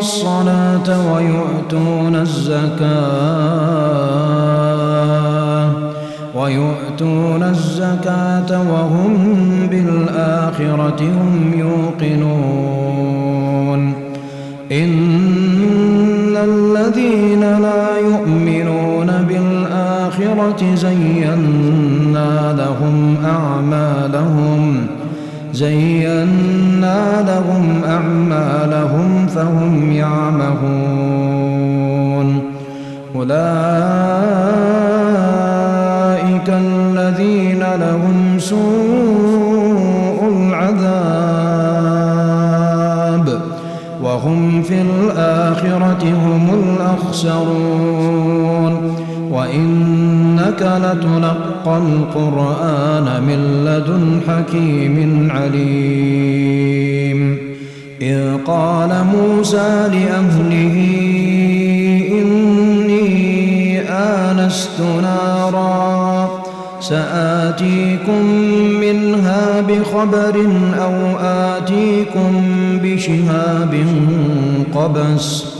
الصلاة ويؤتون الزكاة. ويؤتون الزكاة وهم بالآخرة هم يوقنون. إن الذين لا يؤمنون بالآخرة زينا لهم أعمالهم. زينا لهم أعمالهم فهم يعمهون أولئك الذين لهم سوء العذاب وهم في الآخرة هم الأخسرون وإنك لتلقى القرآن من لدن حكيم عليم. إذ قال موسى لأهله إني آنست نارا سآتيكم منها بخبر أو آتيكم بشهاب قبس.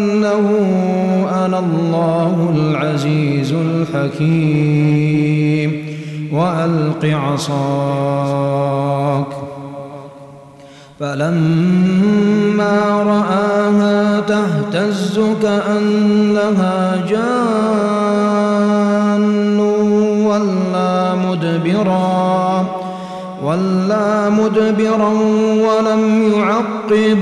أنا الله العزيز الحكيم. وألق عصاك. فلما رآها تهتز كأنها جان. ولا مدبرا ولا مدبرا ولم يعقب.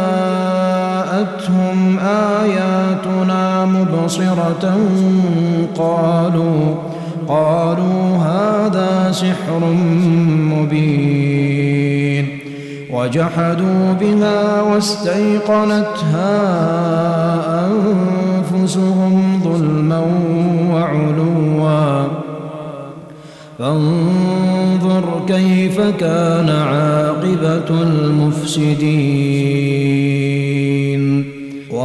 مبصرة قالوا قالوا هذا سحر مبين. وجحدوا بها واستيقنتها أنفسهم ظلما وعلوا. فانظر كيف كان عاقبة المفسدين.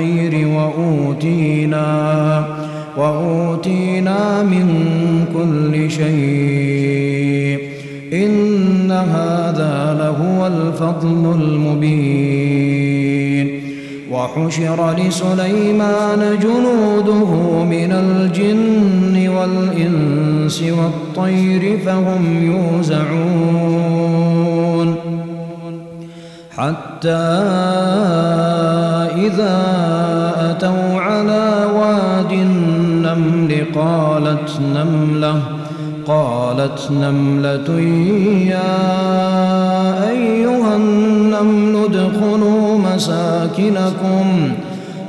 الطير وأوتينا وأوتينا من كل شيء. إن هذا لهو الفضل المبين. وحشر لسليمان جنوده من الجن والإنس والطير فهم يوزعون. حتى إذا أتوا على واد النمل قالت نملة قالت نملة يا أيها النمل ادخلوا مساكنكم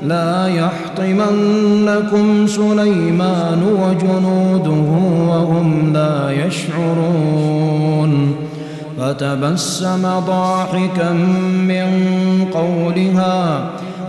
لا يحطمنكم سليمان وجنوده وهم لا يشعرون فتبسم ضاحكا من قولها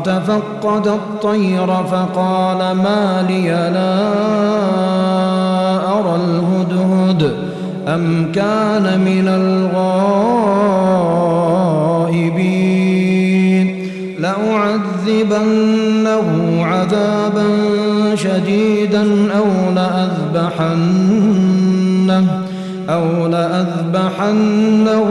وتفقد الطير فقال ما لي لا أرى الهدهد أم كان من الغائبين لأعذبنه عذابا شديدا أو لأذبحن أو لأذبحنه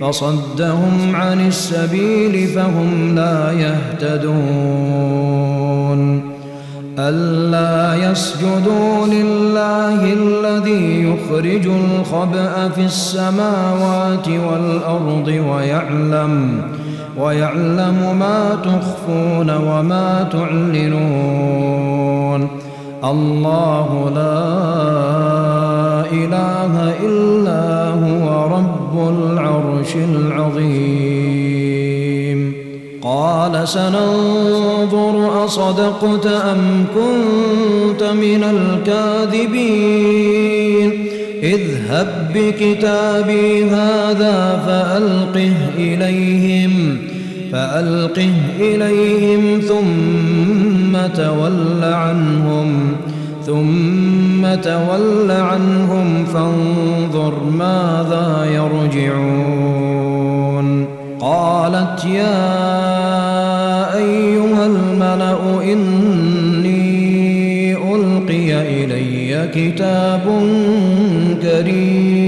فصدهم عن السبيل فهم لا يهتدون. ألا يسجدوا لله الذي يخرج الخبأ في السماوات والأرض ويعلم ويعلم ما تخفون وما تعلنون. الله لا إله إلا هو رب العرش العظيم. قال سننظر أصدقت أم كنت من الكاذبين. اذهب بكتابي هذا فألقه إليهم فألقه إليهم ثم تول عنهم. ثم تول عنهم فانظر ماذا يرجعون. قالت يا أيها الملأ إني ألقي إلي كتاب كريم.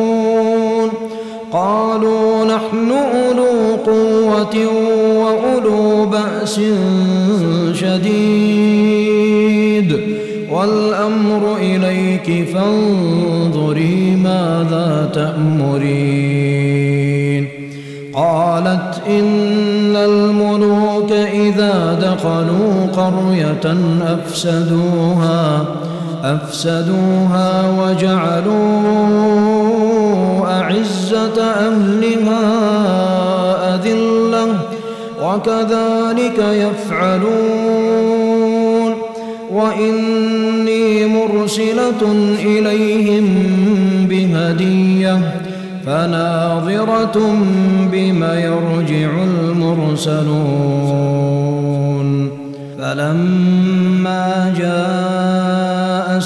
قالوا نحن أولو قوة وأولو بأس شديد والأمر إليك فانظري ماذا تأمرين قالت إن الملوك إذا دخلوا قرية أفسدوها أفسدوها وجعلوا أعزة أهلها أذلة وكذلك يفعلون وإني مرسلة إليهم بها هدية فناظرة بما يرجع المرسلون فلما جاء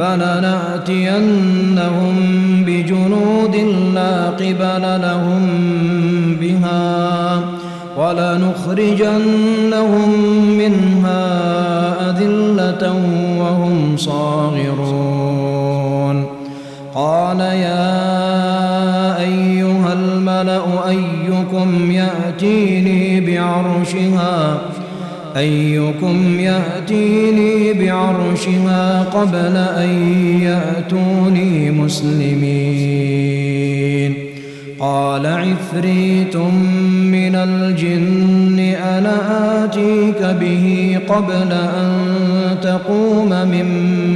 فلنأتينهم بجنود لا قبل لهم بها ولنخرجنهم منها أذلة وهم صاغرون. قال يا أيها الملأ أيكم يأتيني بعرشها أيكم يأتيني بعرشها قبل أن يأتوني مسلمين؟ قال عفريت من الجن أنا آتيك به قبل أن تقوم من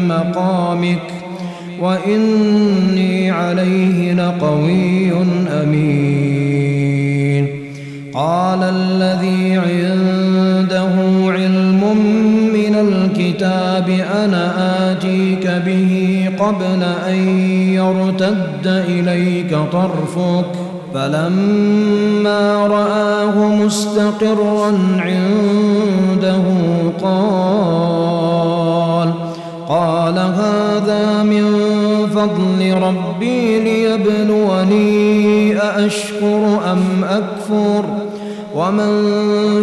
مقامك وإني عليه لقوي أمين. قال الذي عنده أنا آتيك به قبل أن يرتد إليك طرفك. فلما رآه مستقرا عنده قال قال هذا من فضل ربي ليبلوني أأشكر أم أكفر؟ ومن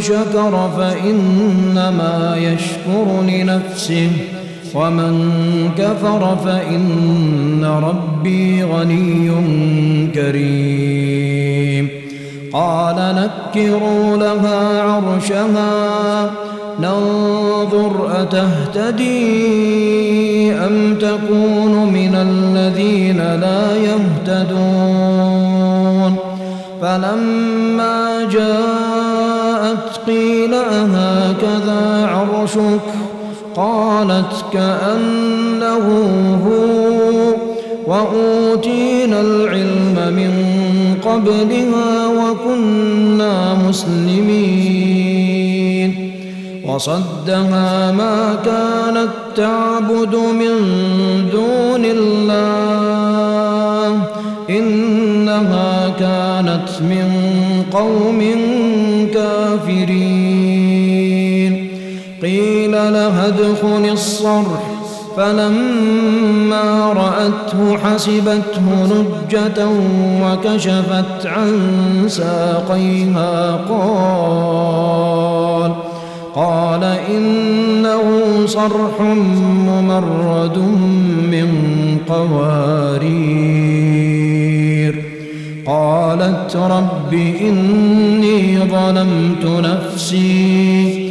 شكر فإنما يشكر لنفسه. ومن كفر فإن ربي غني كريم. قال نكروا لها عرشها ننظر أتهتدي أم تكون من الذين لا يهتدون. فلما جاءت قيل أهكذا عرشك؟ قالت كأنه هو وأوتينا العلم من قبلها وكنا مسلمين. وصدها ما كانت تعبد من دون الله إنها كانت من قوم لها ادخل الصرح فلما رأته حسبته نجة وكشفت عن ساقيها قال قال إنه صرح ممرد من قوارير قالت رب إني ظلمت نفسي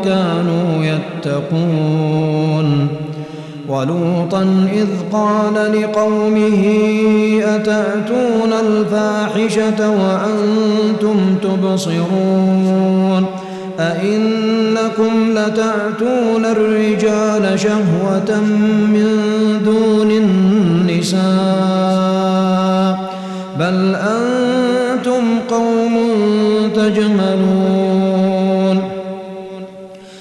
وكانوا يتقون ولوطا إذ قال لقومه أتأتون الفاحشة وأنتم تبصرون أئنكم لتأتون الرجال شهوة من دون النساء بل أنتم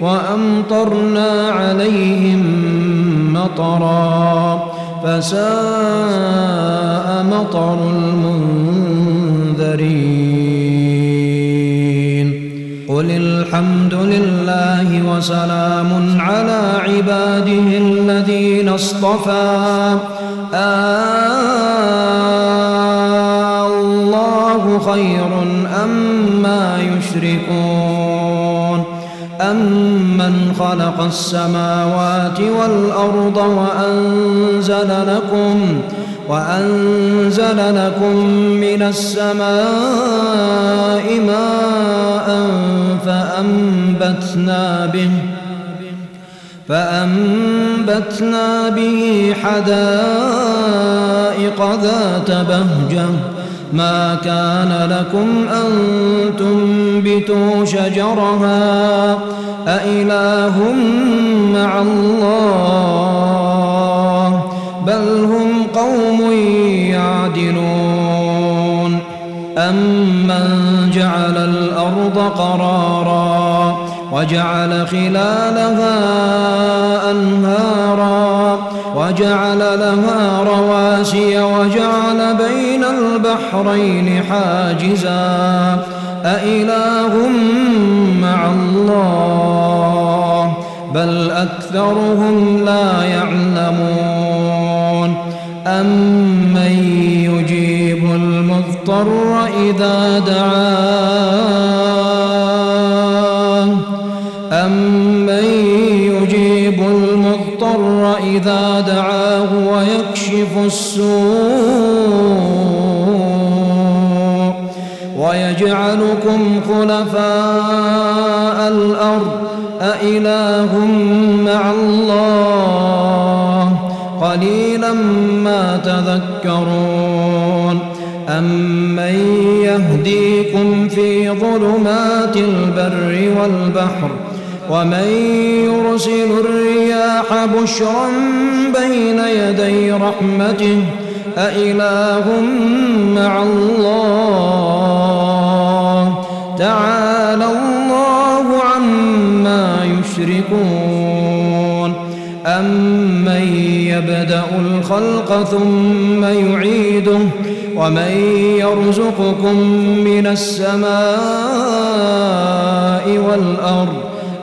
وأمطرنا عليهم مطرا فساء مطر المنذرين. قل الحمد لله وسلام على عباده الذين اصطفى. آه الله خير أما أم يشركون. أمن خلق السماوات والأرض وأنزل لكم وأنزل لكم من السماء ماء فأنبتنا به فأنبتنا به حدائق ذات بهجة ما كان لكم أن تنبتوا شجرها أإله مع الله بل هم قوم يعدلون أمن جعل الأرض قرارا وجعل خلالها أنهارا وجعل لها رواسي وجعل بين البحرين حاجزا. أإله مع الله بل أكثرهم لا يعلمون. أمن يجيب المضطر إذا دعاه إذا دعاه ويكشف السوء ويجعلكم خلفاء الأرض أإله مع الله قليلا ما تذكرون أمن يهديكم في ظلمات البر والبحر ومن يرسل الرياح بشرا بين يدي رحمته أإله مع الله؟ تعالى الله عما يشركون. أمن يبدأ الخلق ثم يعيده؟ ومن يرزقكم من السماء والأرض؟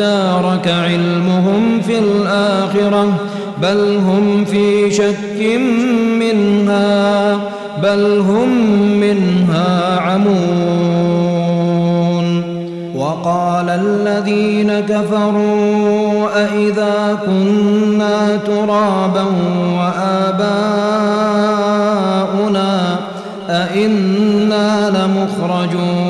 ادارك علمهم في الآخرة بل هم في شك منها بل هم منها عمون. وقال الذين كفروا أئذا كنا ترابا وآباؤنا أئنا لمخرجون.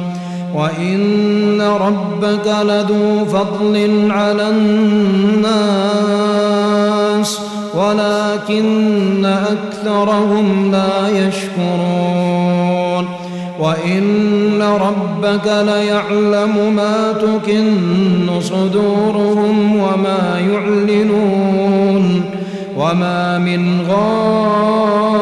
وإن ربك لذو فضل على الناس ولكن أكثرهم لا يشكرون وإن ربك ليعلم ما تكن صدورهم وما يعلنون وما من غائبة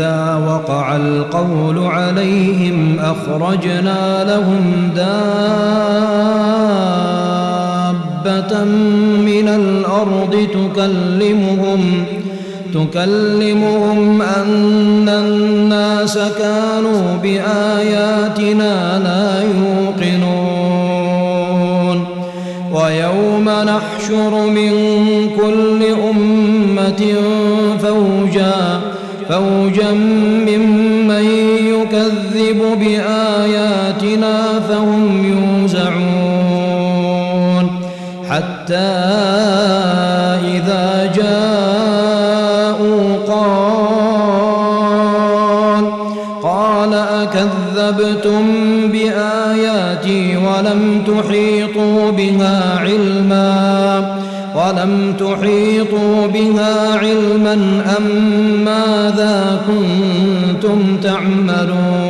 وإذا وقع القول عليهم أخرجنا لهم دابة من الأرض تكلمهم تكلمهم أن الناس كانوا بآياتنا لا يوقنون ويوم نحشر من كل أمة فوجا فوجا بآياتنا فهم يوزعون. حتى إذا جاءوا قال قال أكذبتم بآياتي ولم تحيطوا بها علما؟ ولم تحيطوا بها علما أم ماذا كنتم تعملون؟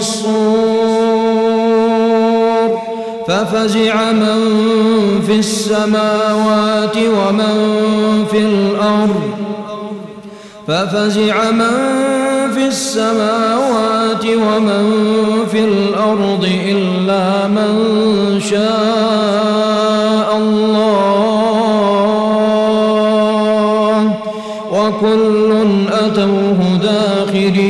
الصور ففزع من في السماوات ومن في الأرض. ففزع من في السماوات ومن في الأرض إلا من شاء الله. وكل أتوه داخرين.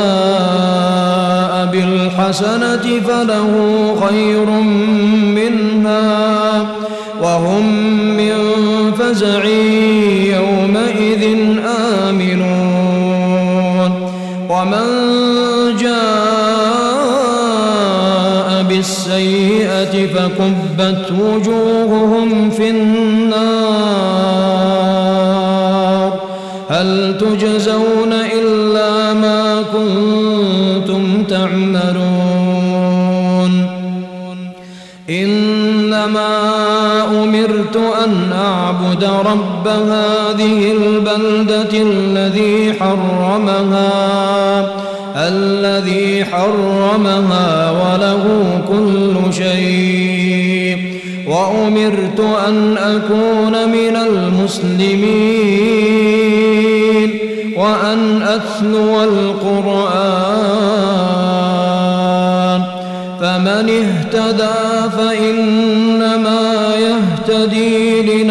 بالحسنة فله خير منها وهم من فزع يومئذ آمنون. ومن جاء بالسيئة فكبت وجوههم في النار. أن أعبد رب هذه البلدة الذي حرمها الذي حرمها وله كل شيء. وأمرت أن أكون من المسلمين وأن أتلو القرآن. فمن اهتدى فإنما يهتدي لنفسه.